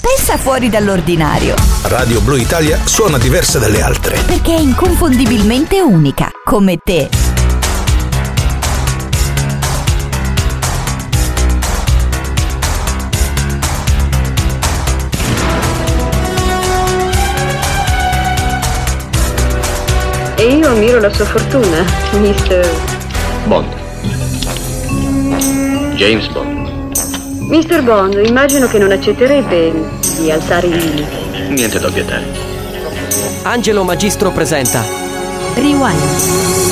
pensa fuori dall'ordinario. Radio Blu Italia suona diversa dalle altre. Perché è inconfondibilmente unica, come te. E io ammiro la sua fortuna, Mr. Bond. James Bond. Mr. Bond, immagino che non accetterebbe di alzare i limiti. Niente da obiettare. Angelo Magistro presenta Rewind.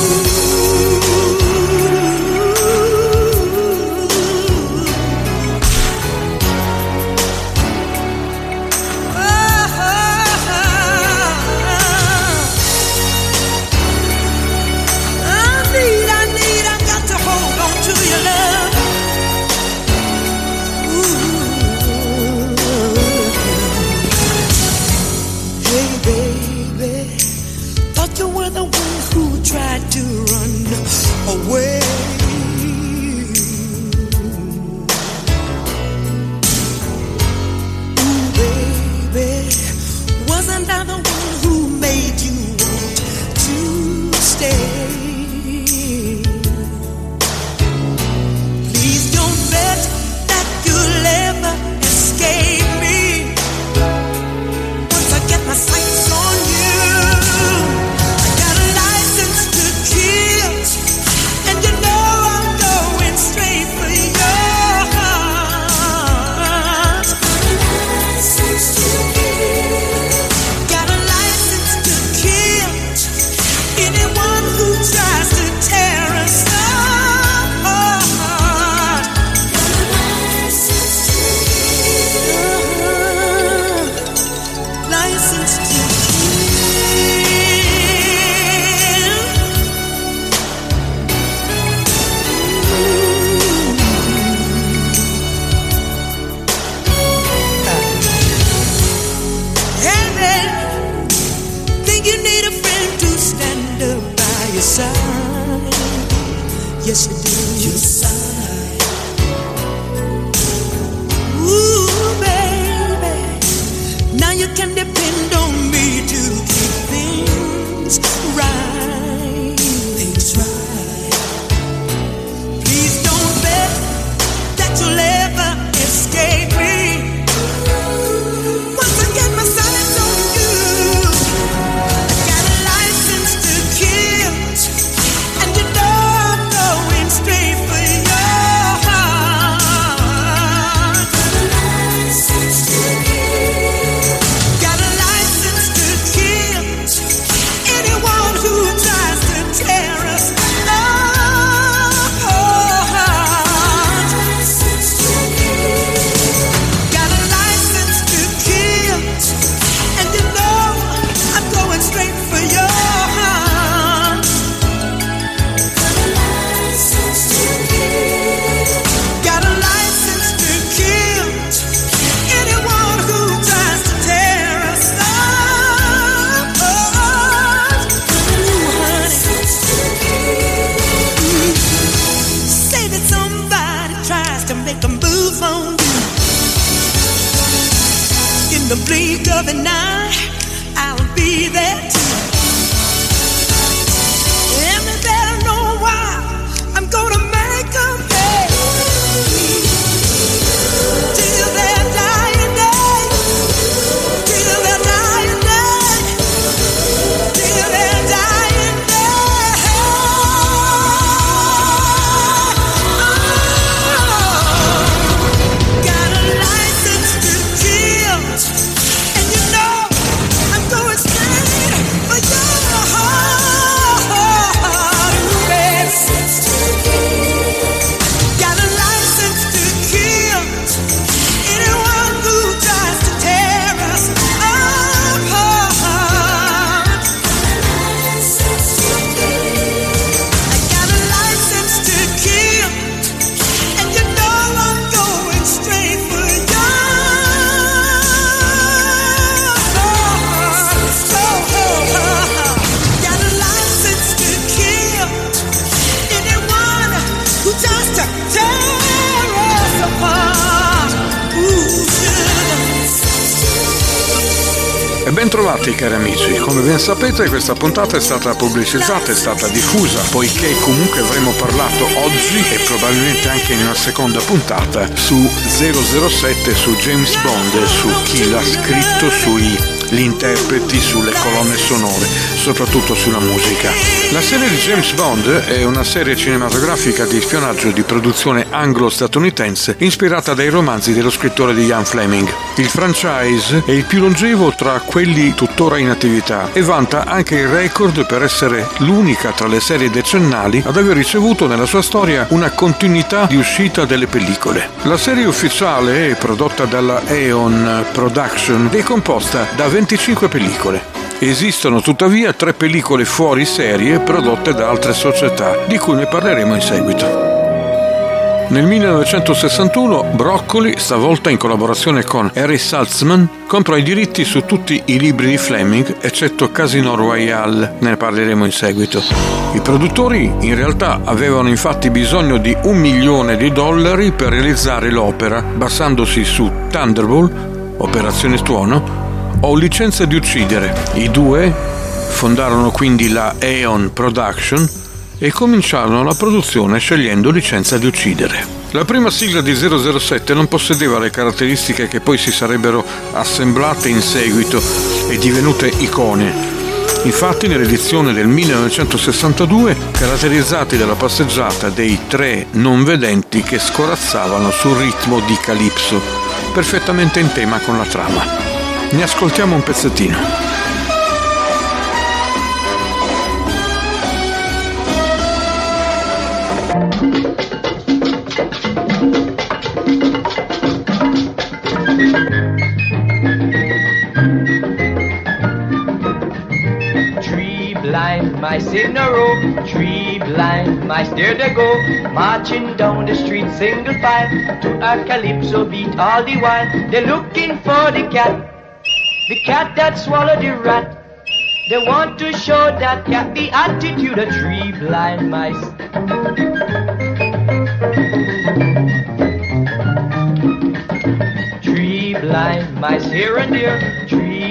Come ben sapete questa puntata è stata pubblicizzata, è stata diffusa, poiché comunque avremo parlato oggi e probabilmente anche in una seconda puntata su 007, su James Bond su chi l'ha scritto, sui gli interpreti, sulle colonne sonore, soprattutto sulla musica. La serie di James Bond è una serie cinematografica di spionaggio di produzione anglo-statunitense ispirata dai romanzi dello scrittore di Ian Fleming. Il franchise è il più longevo tra quelli tuttora in attività e vanta anche il record per essere l'unica tra le serie decennali ad aver ricevuto nella sua storia una continuità di uscita delle pellicole. La serie ufficiale, prodotta dalla Aeon Production, è composta da 25 pellicole. Esistono tuttavia tre pellicole fuori serie prodotte da altre società, di cui ne parleremo in seguito. Nel 1961 Broccoli, stavolta in collaborazione con Harry Saltzman, comprò i diritti su tutti i libri di Fleming, eccetto Casino Royale, ne parleremo in seguito. I produttori in realtà avevano infatti bisogno di un milione di dollari per realizzare l'opera, basandosi su Thunderbolt, Operazione Tuono, o Licenza di uccidere. I due fondarono quindi la Aeon Production e cominciarono la produzione scegliendo Licenza di uccidere. La prima sigla di 007 non possedeva le caratteristiche che poi si sarebbero assemblate in seguito e divenute icone. Infatti nell'edizione del 1962 caratterizzati dalla passeggiata dei tre non vedenti che scorazzavano sul ritmo di Calypso, perfettamente in tema con la trama. Ne ascoltiamo un pezzettino. Blind, my signal rope. Tree blind, my stair to go. Marching down the street, single file. To a calypso beat all the while. They're looking for the cat. The cat that swallowed the rat. They want to show that cat the attitude of three blind mice. Three blind mice here and there,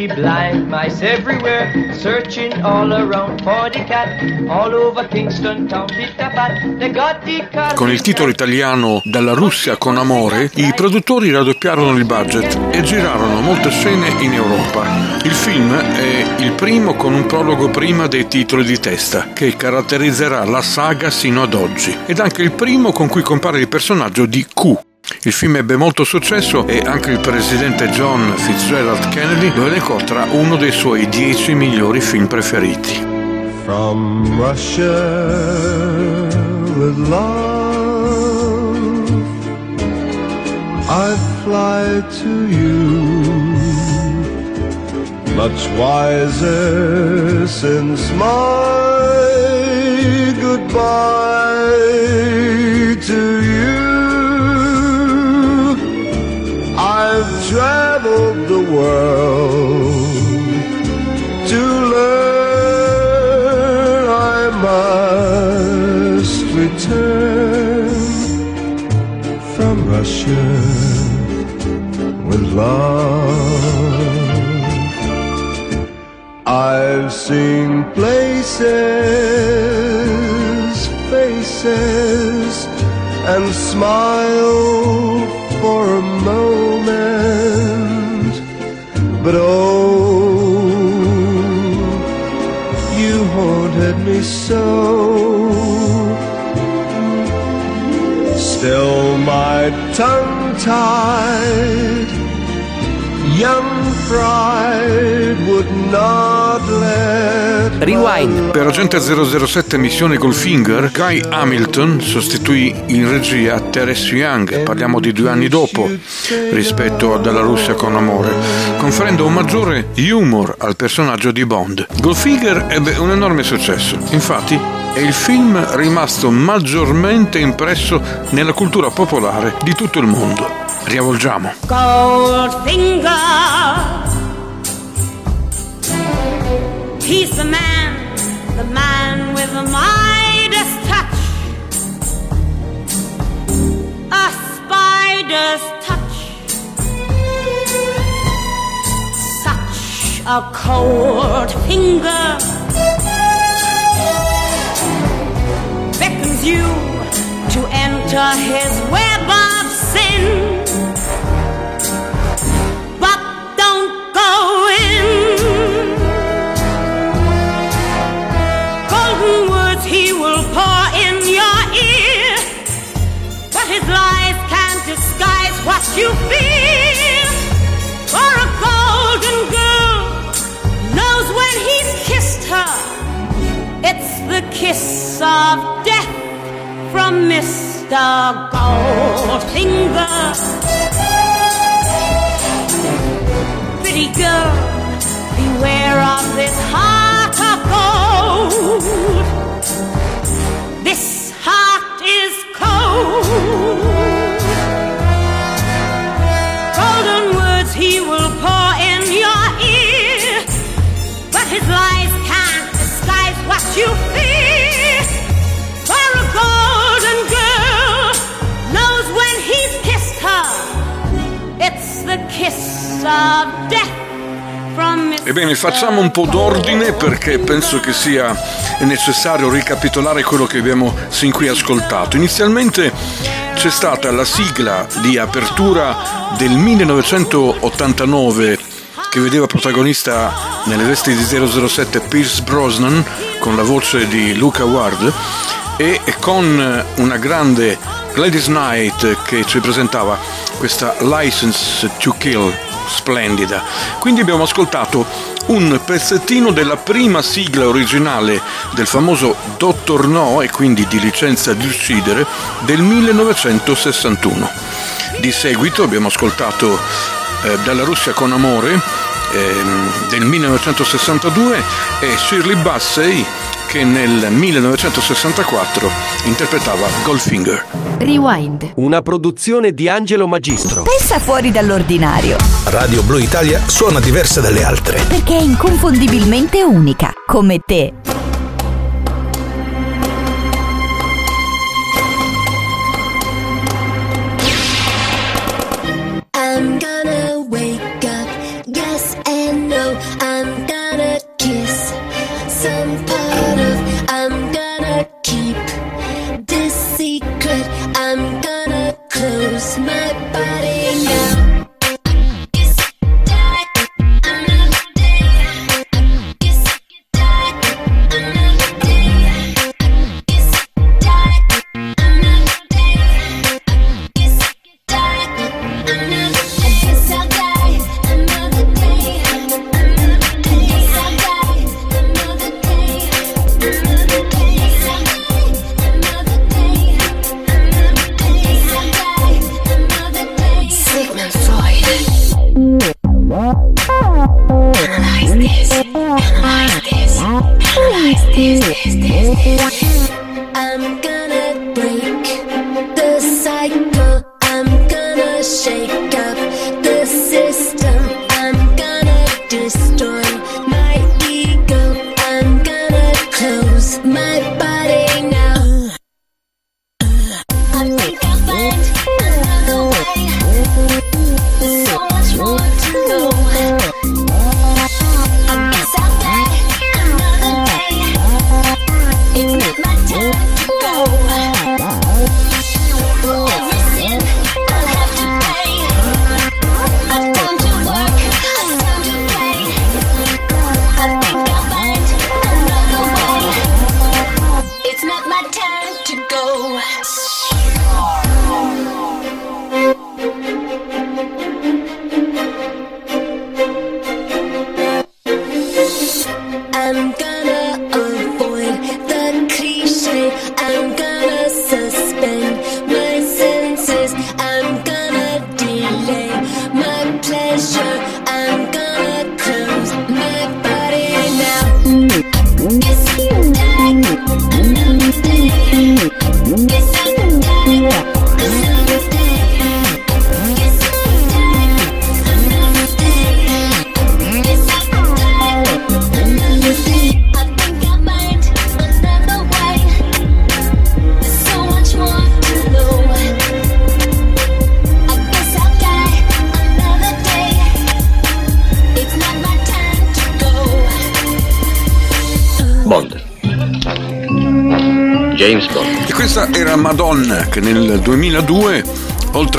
blind mice everywhere, searching all around for the cat, all over Kingston town. They got the cat. Con il titolo italiano Dalla Russia con amore, i produttori raddoppiarono il budget e girarono molte scene in Europa. Il film è il primo con un prologo prima dei titoli di testa, che caratterizzerà la saga sino ad oggi, ed anche il primo con cui compare il personaggio di Q. Il film ebbe molto successo e anche il presidente John Fitzgerald Kennedy lo elencò tra uno dei suoi dieci migliori film preferiti. From Russia with love, I fly to you. Much wiser since my goodbye to you. Tied, young pride would not let. Rewind. Per Agente 007 Missione Goldfinger, Guy Hamilton sostituì in regia Terence Young, parliamo di due anni dopo, rispetto a Dalla Russia con amore, conferendo un maggiore humor al personaggio di Bond. Goldfinger ebbe un enorme successo, infatti è il film rimasto maggiormente impresso nella cultura popolare di tutto il mondo. Riavolgiamo. Goldfinger. He's the man, the man with the Midas touch. A spider's touch. Such a cold finger you to enter his web of sin. But don't go in. Golden words he will pour in your ear, but his lies can't disguise what you feel. For a golden girl knows when he's kissed her, it's the kiss of Mr. Goldfinger. Pretty girl, beware of this heart of gold. This heart is cold. Golden words he will pour in your ear, but his lies can't disguise what you Ebbene, facciamo un po' d'ordine perché penso che sia necessario ricapitolare quello che abbiamo sin qui ascoltato. Inizialmente c'è stata la sigla di apertura del 1989 che vedeva protagonista nelle vesti di 007 Pierce Brosnan con la voce di Luca Ward e con una grande Gladys Knight che ci presentava questa License to Kill splendida. Quindi abbiamo ascoltato un pezzettino della prima sigla originale del famoso Dottor No e quindi di licenza di uccidere del 1961. Di seguito abbiamo ascoltato eh, Dalla Russia con amore ehm, del 1962 e Shirley Bassey che nel 1964 interpretava Goldfinger. Rewind. Una produzione di Angelo Magistro. Pensa fuori dall'ordinario. Radio Blu Italia suona diversa dalle altre. Perché è inconfondibilmente unica. Come te.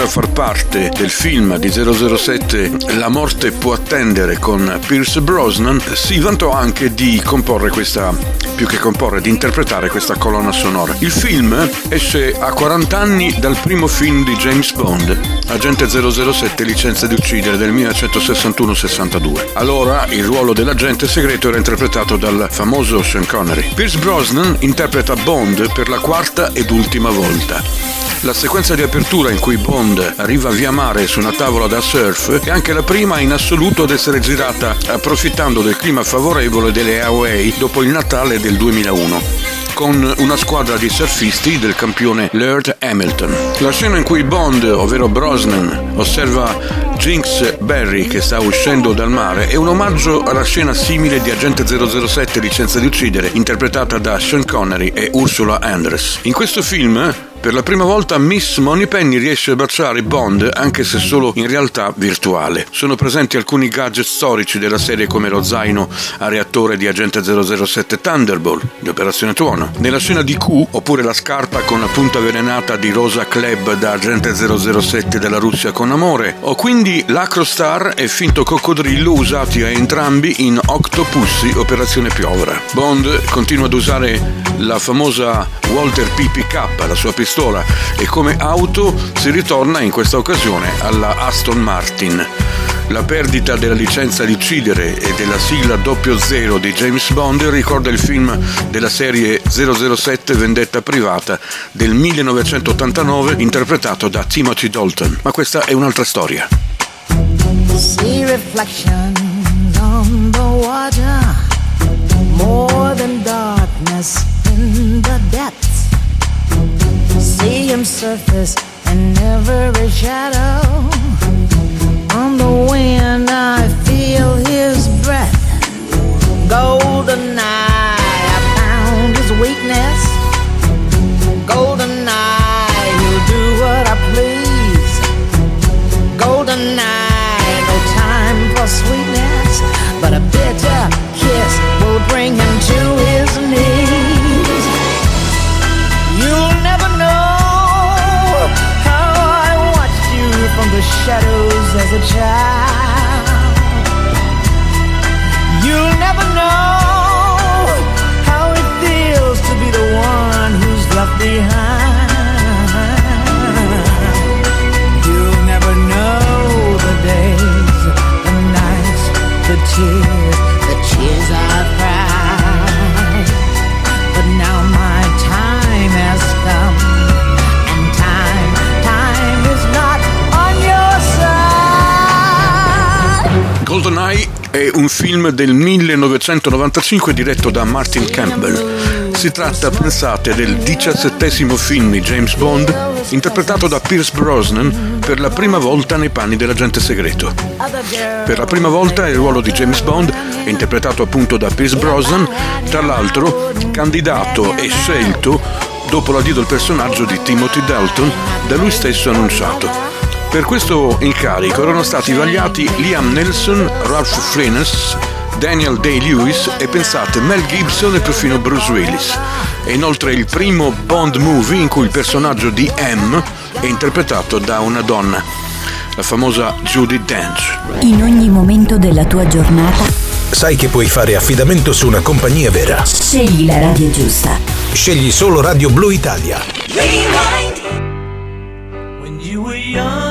A far parte del film di 007 La morte può attendere con Pierce Brosnan, si vantò anche di comporre questa, più che comporre, di interpretare questa colonna sonora. Il film esce a 40 anni dal primo film di James Bond, Agente 007 Licenza di uccidere del 1961-62. Allora il ruolo dell'agente segreto era interpretato dal famoso Sean Connery. Pierce Brosnan interpreta Bond per la quarta ed ultima volta. La sequenza di apertura in cui Bond arriva via mare su una tavola da surf è anche la prima in assoluto ad essere girata approfittando del clima favorevole delle Hawaii dopo il Natale del 2001 con una squadra di surfisti del campione Laird Hamilton. La scena in cui Bond, ovvero Brosnan, osserva Jinx Berry che sta uscendo dal mare è un omaggio alla scena simile di Agente 007 Licenza di uccidere, interpretata da Sean Connery e Ursula Andress. In questo film per la prima volta Miss Moneypenny riesce a baciare Bond, anche se solo in realtà virtuale. Sono presenti alcuni gadget storici della serie come lo zaino a reattore di Agente 007 Thunderbolt di Operazione Tuono. Nella scena di Q, oppure la scarpa con la punta avvelenata di Rosa Klebb da Agente 007 della Russia con amore, o quindi l'Acrostar e finto coccodrillo usati a entrambi in Octopussy Operazione Piovra. Bond continua ad usare la famosa Walter PPK, la sua pistola, e come auto si ritorna in questa occasione alla Aston Martin. La perdita della licenza di uccidere e della sigla 00 di James Bond ricorda il film della serie 007 Vendetta privata del 1989 interpretato da Timothy Dalton. Ma questa è un'altra storia. See more than darkness in the depths. See him surface in every shadow. On the wind, I feel his breath. Golden eye, I found his weakness. Golden eye, he'll do what I please. Golden eye, no time for sweetness, but a bitter shadows as a child. È un film del 1995 diretto da Martin Campbell. Si tratta, pensate, del diciassettesimo film di James Bond interpretato da Pierce Brosnan per la prima volta nei panni dell'agente segreto. Per la prima volta il ruolo di James Bond interpretato appunto da Pierce Brosnan, tra l'altro candidato e scelto dopo l'addio del personaggio di Timothy Dalton da lui stesso annunciato. Per questo incarico erano stati vagliati Liam Nelson, Ralph Fiennes, Daniel Day-Lewis e pensate Mel Gibson e perfino Bruce Willis. È inoltre il primo Bond movie in cui il personaggio di M è interpretato da una donna, la famosa Judy Dench. In ogni momento della tua giornata, Sai che puoi fare affidamento su una compagnia vera. scegli la radio giusta. Scegli solo Radio Blu Italia. When you were young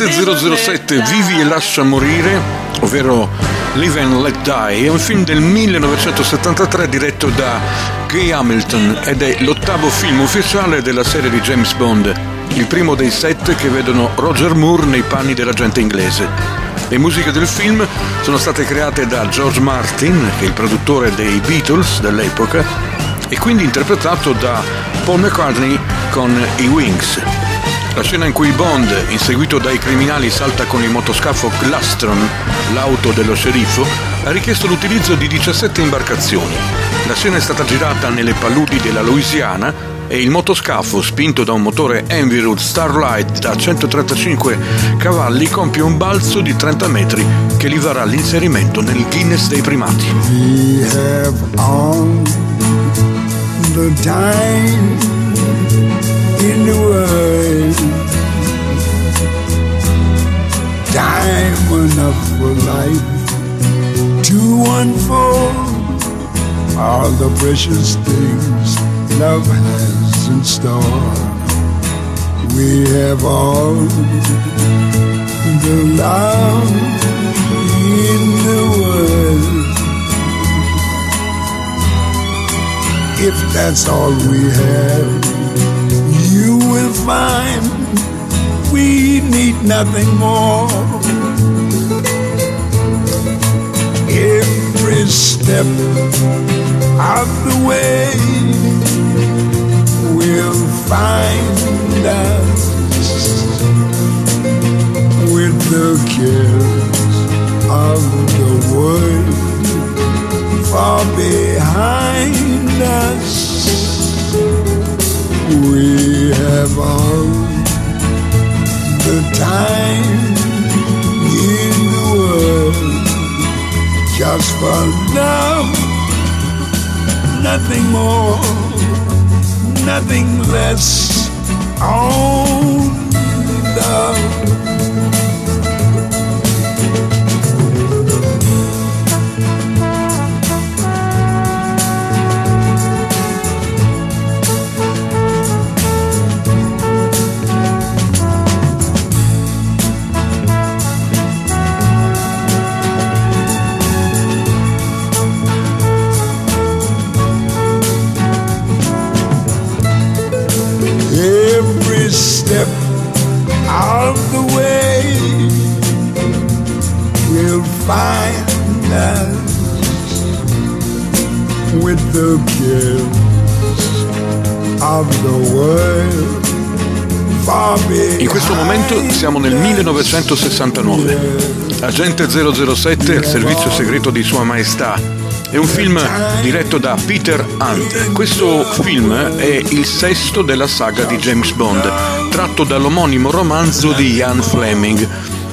7007 Vivi e lascia morire, ovvero Live and Let Die, è un film del 1973 diretto da Gay Hamilton ed è l'ottavo film ufficiale della serie di James Bond, il primo dei sette che vedono Roger Moore nei panni dell'agente inglese. Le musiche del film sono state create da George Martin, che è il produttore dei Beatles dell'epoca, e quindi interpretato da Paul McCartney con i Wings. La scena in cui Bond, inseguito dai criminali, salta con il motoscafo Glastron, l'auto dello sceriffo, ha richiesto l'utilizzo di 17 imbarcazioni. La scena è stata girata nelle paludi della Louisiana e il motoscafo, spinto da un motore Envirut Starlight da 135 cavalli, compie un balzo di 30 metri che gli varrà l'inserimento nel Guinness dei primati. We have all the time in the world. Time enough for life to unfold all the precious things love has in store. We have all the love in the world. If that's all we have, will find we need nothing more. Every step of the way will find us with the cares of the world far behind us. We have all the time in the world just for love, nothing more, nothing less. Only love. Find us with the cares of the world In questo momento siamo nel 1969. Agente 007 al servizio segreto di Sua Maestà. È un film diretto da Peter Hunt. Questo film è il sesto della saga di James Bond, tratto dall'omonimo romanzo di Ian Fleming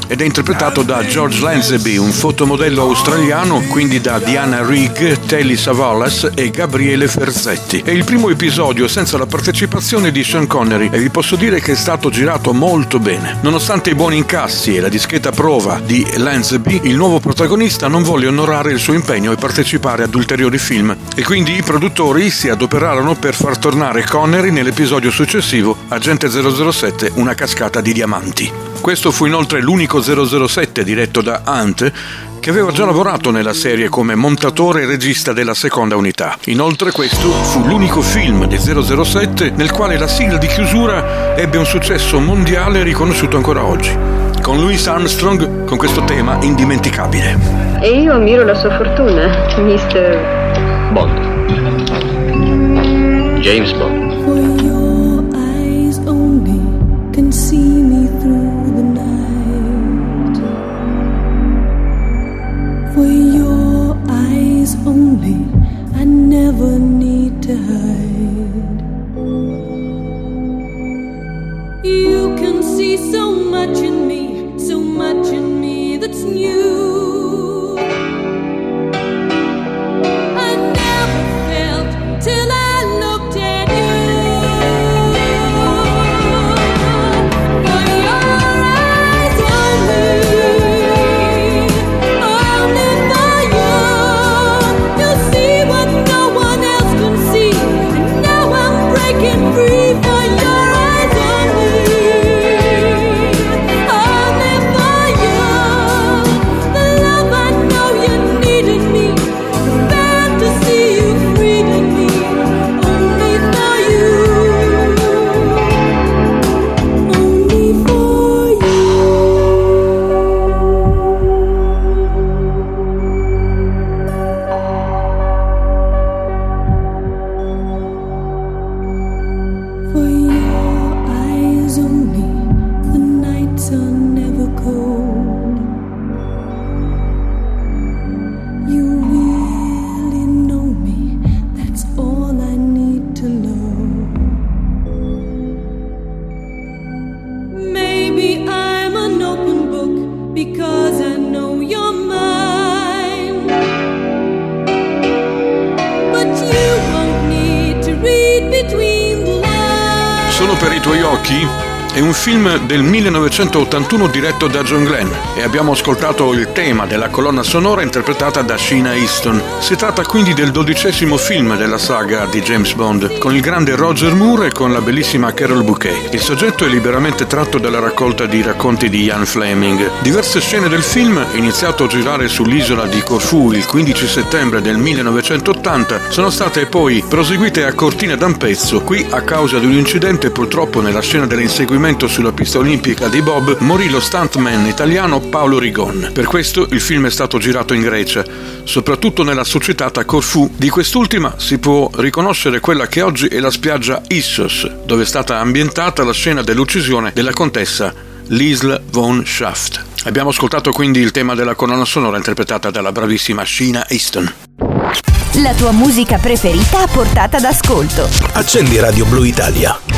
ed è interpretato da George Lazenby, un fotomodello australiano, quindi da Diana Rigg, Telly Savalas e Gabriele Ferzetti. È il primo episodio senza la partecipazione di Sean Connery e vi posso dire che è stato girato molto bene. Nonostante i buoni incassi e la discreta prova di Lazenby, il nuovo protagonista non volle onorare il suo impegno e partecipare ad ulteriori film e quindi i produttori si adoperarono per far tornare Connery nell'episodio successivo Agente 007 una cascata di diamanti. Questo fu inoltre l'unico 007 diretto da Hunt che aveva già lavorato nella serie come montatore e regista della seconda unità. Inoltre questo fu l'unico film di 007 nel quale la sigla di chiusura ebbe un successo mondiale riconosciuto ancora oggi. Con Louis Armstrong con questo tema indimenticabile. E io ammiro la sua fortuna, mister. Bond. James Bond. Un film del 1981 diretto da John Glenn e abbiamo ascoltato il tema della colonna sonora interpretata da Sheena Easton. Si tratta quindi del dodicesimo film della saga di James Bond, con il grande Roger Moore e con la bellissima Carol Bouquet. Il soggetto è liberamente tratto dalla raccolta di racconti di Ian Fleming. Diverse scene del film, iniziato a girare sull'isola di Corfù il 15 settembre del 1980, sono state poi proseguite a Cortina d'Ampezzo. Qui, a causa di un incidente, purtroppo nella scena dell'inseguimento sulla pista olimpica di Bob, morì lo stuntman italiano Paolo Rigon. Per questo il film è stato girato in Grecia, soprattutto nella succitata Corfù. Di quest'ultima si può riconoscere quella che oggi è la spiaggia Issos, dove è stata ambientata la scena dell'uccisione della contessa Liesl von Schaft. Abbiamo ascoltato quindi il tema della colonna sonora interpretata dalla bravissima Sheena Easton. La tua musica preferita a portata d'ascolto. Accendi Radio Blu Italia.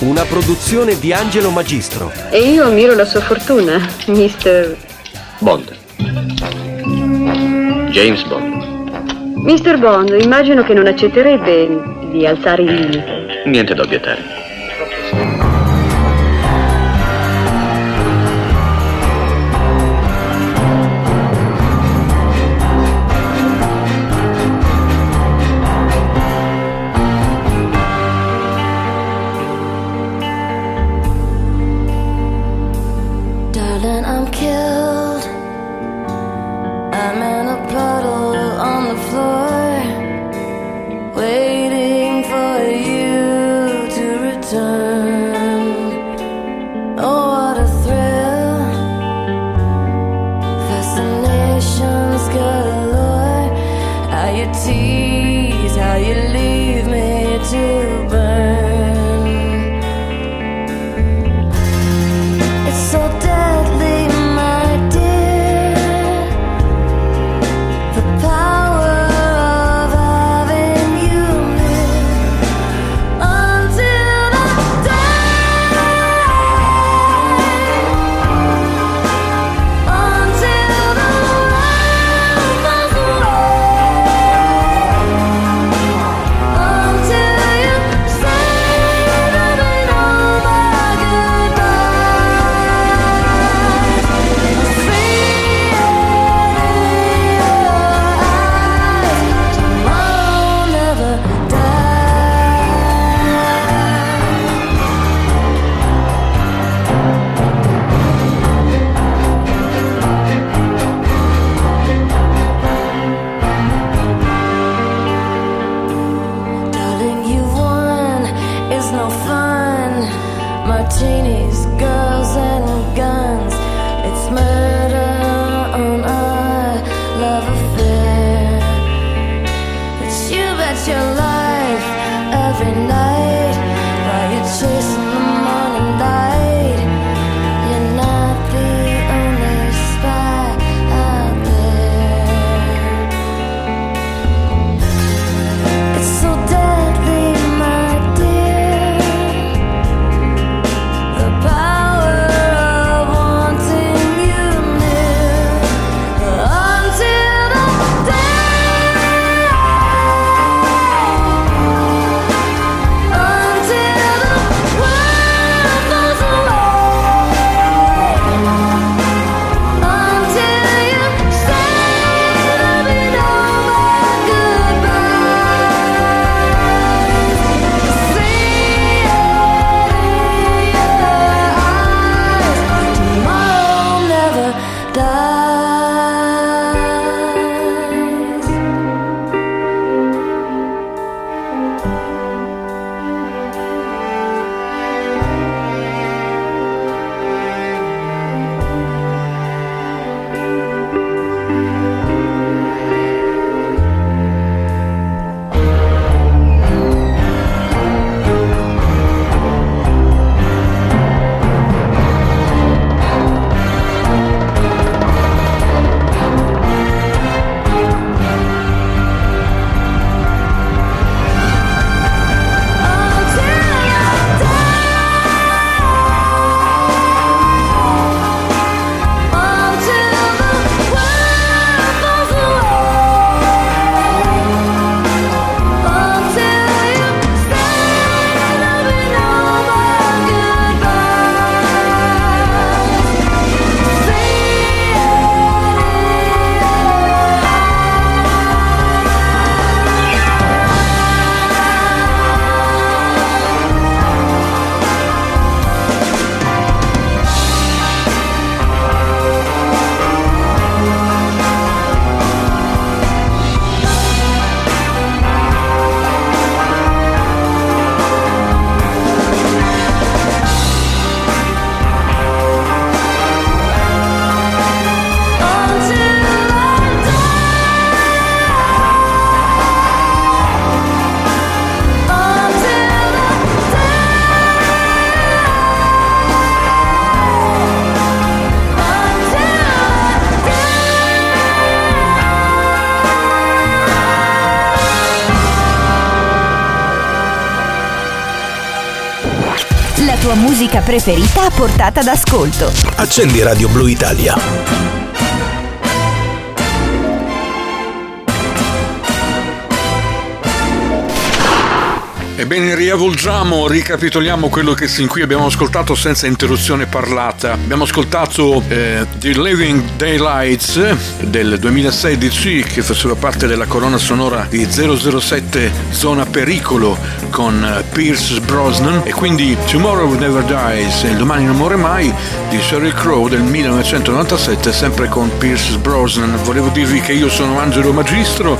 Una produzione di Angelo Magistro. E io ammiro la sua fortuna, Mr. Bond. James Bond. Mr. Bond, immagino che non accetterebbe di alzare il limite. Niente da obiettare. Musica preferita a portata d'ascolto. Accendi Radio Blu Italia. Ebbene, riavvolgiamo, ricapitoliamo quello che sin qui abbiamo ascoltato senza interruzione parlata. Abbiamo ascoltato eh, The Living Daylights del 2016 che faceva parte della colonna sonora di 007 Zona Pericolo con eh, Pierce Brosnan e quindi Tomorrow Never Dies, il domani non muore mai di Sheryl Crow del 1997 sempre con Pierce Brosnan. Volevo dirvi che io sono Angelo Magistro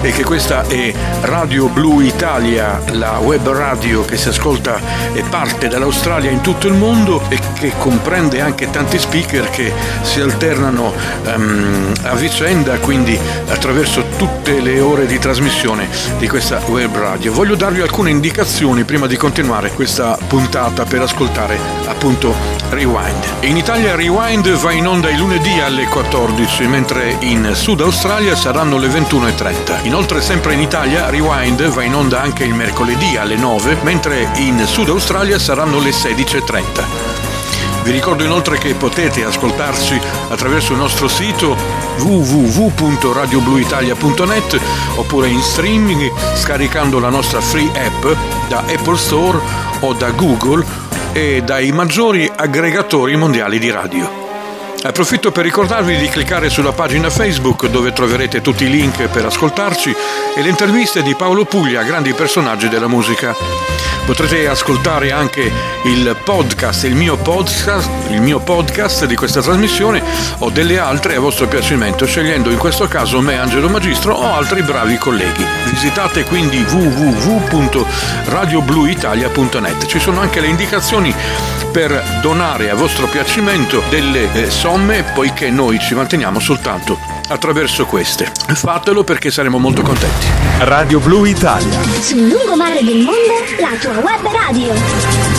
e che questa è Radio Blu Italia, la web radio che si ascolta e parte dall'Australia in tutto il mondo e che comprende anche tanti speaker che si alternano um, a vicenda, quindi attraverso tutte le ore di trasmissione di questa web radio. Voglio darvi alcune indicazioni prima di continuare questa puntata per ascoltare appunto Rewind. In Italia Rewind va in onda i lunedì alle 14, mentre in Sud Australia saranno le 21.30. Inoltre sempre in Italia Rewind va in onda anche il mercoledì alle 9, mentre in Sud Australia saranno le 16.30. Vi ricordo inoltre che potete ascoltarci attraverso il nostro sito www.radiobluitalia.net oppure in streaming scaricando la nostra free app da Apple Store o da Google e dai maggiori aggregatori mondiali di radio. Approfitto per ricordarvi di cliccare sulla pagina Facebook dove troverete tutti i link per ascoltarci e le interviste di Paolo Puglia, grandi personaggi della musica. Potrete ascoltare anche il podcast, il mio podcast, il mio podcast di questa trasmissione o delle altre a vostro piacimento, scegliendo in questo caso me, Angelo Magistro, o altri bravi colleghi. Visitate quindi www.radiobluitalia.net. Ci sono anche le indicazioni per donare a vostro piacimento delle eh, somme, poiché noi ci manteniamo soltanto attraverso queste. Fatelo perché saremo molto contenti. Radio Blu Italia. Sul lungomare del mondo, la tua web radio.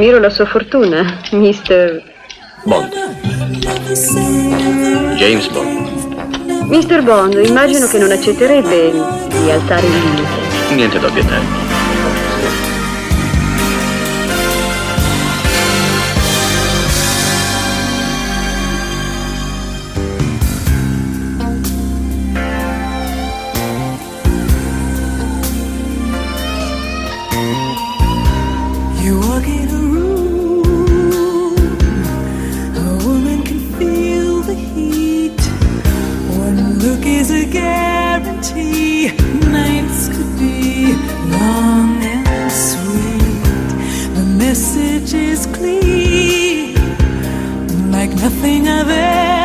ammiro la sua fortuna, mister... Bond. James Bond. Mister Bond, immagino che non accetterebbe di alzare il limite. Niente da obiettare. message is clear, like nothing I've ever.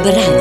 berat.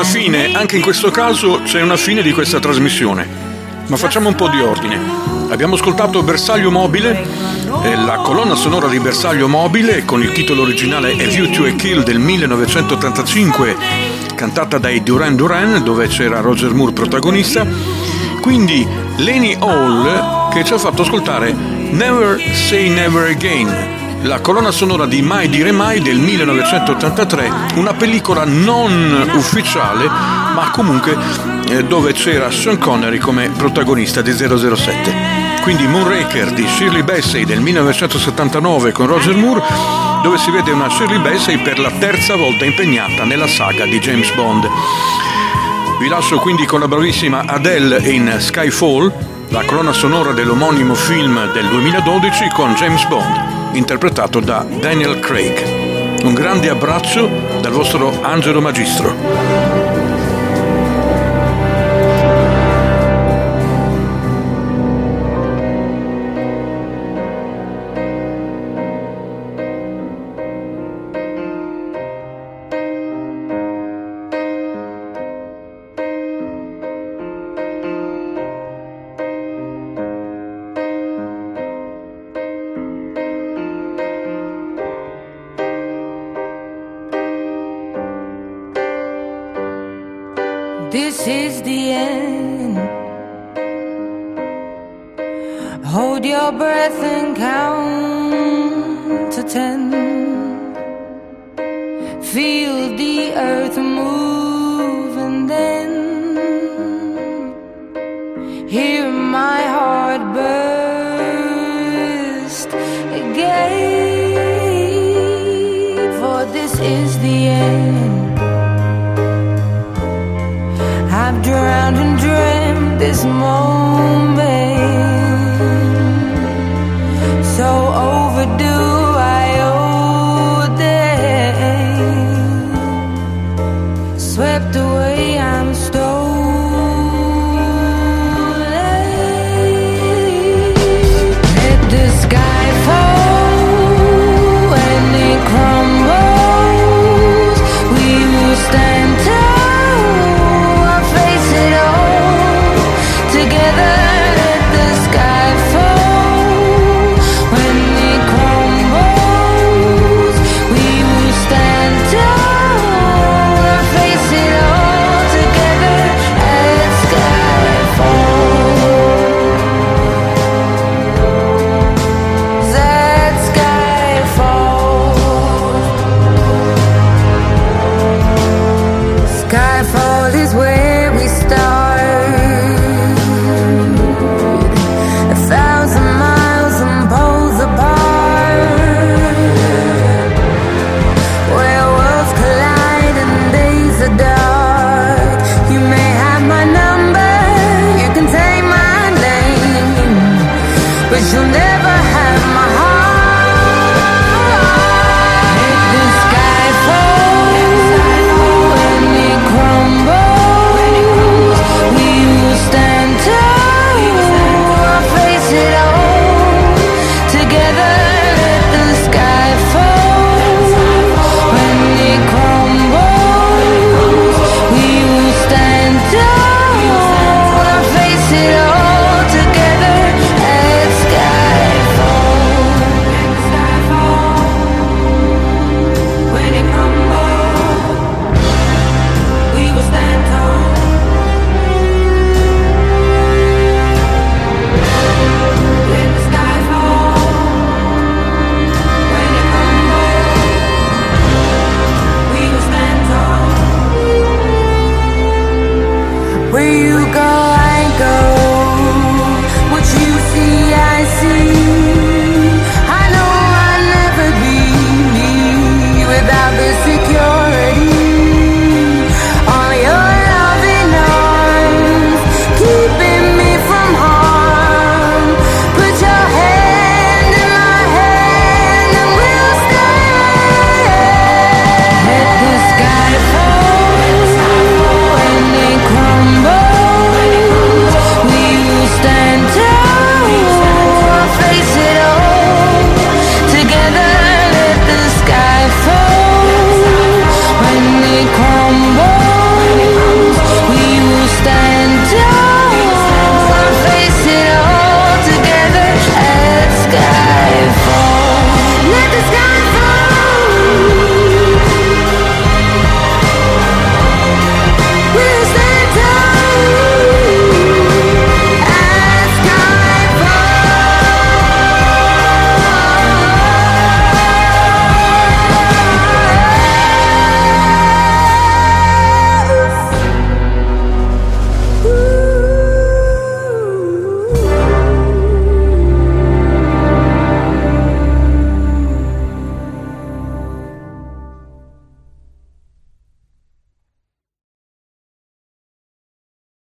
Una fine, anche in questo caso c'è una fine di questa trasmissione. Ma facciamo un po' di ordine. Abbiamo ascoltato Bersaglio Mobile, eh, la colonna sonora di Bersaglio Mobile con il titolo originale A View to a Kill del 1985, cantata dai Duran Duran, dove c'era Roger Moore protagonista. Quindi Lenny Hall che ci ha fatto ascoltare Never Say Never Again, la colonna sonora di Mai dire mai del 1983, una pellicola non ufficiale, ma comunque eh, dove c'era Sean Connery come protagonista di 007. Quindi Moonraker di Shirley Bassey del 1979 con Roger Moore, dove si vede una Shirley Bassey per la terza volta impegnata nella saga di James Bond. Vi lascio quindi con la bravissima Adele in Skyfall, la colonna sonora dell'omonimo film del 2012 con James Bond, interpretato da Daniel Craig. Un grande abbraccio dal vostro Angelo Magistro.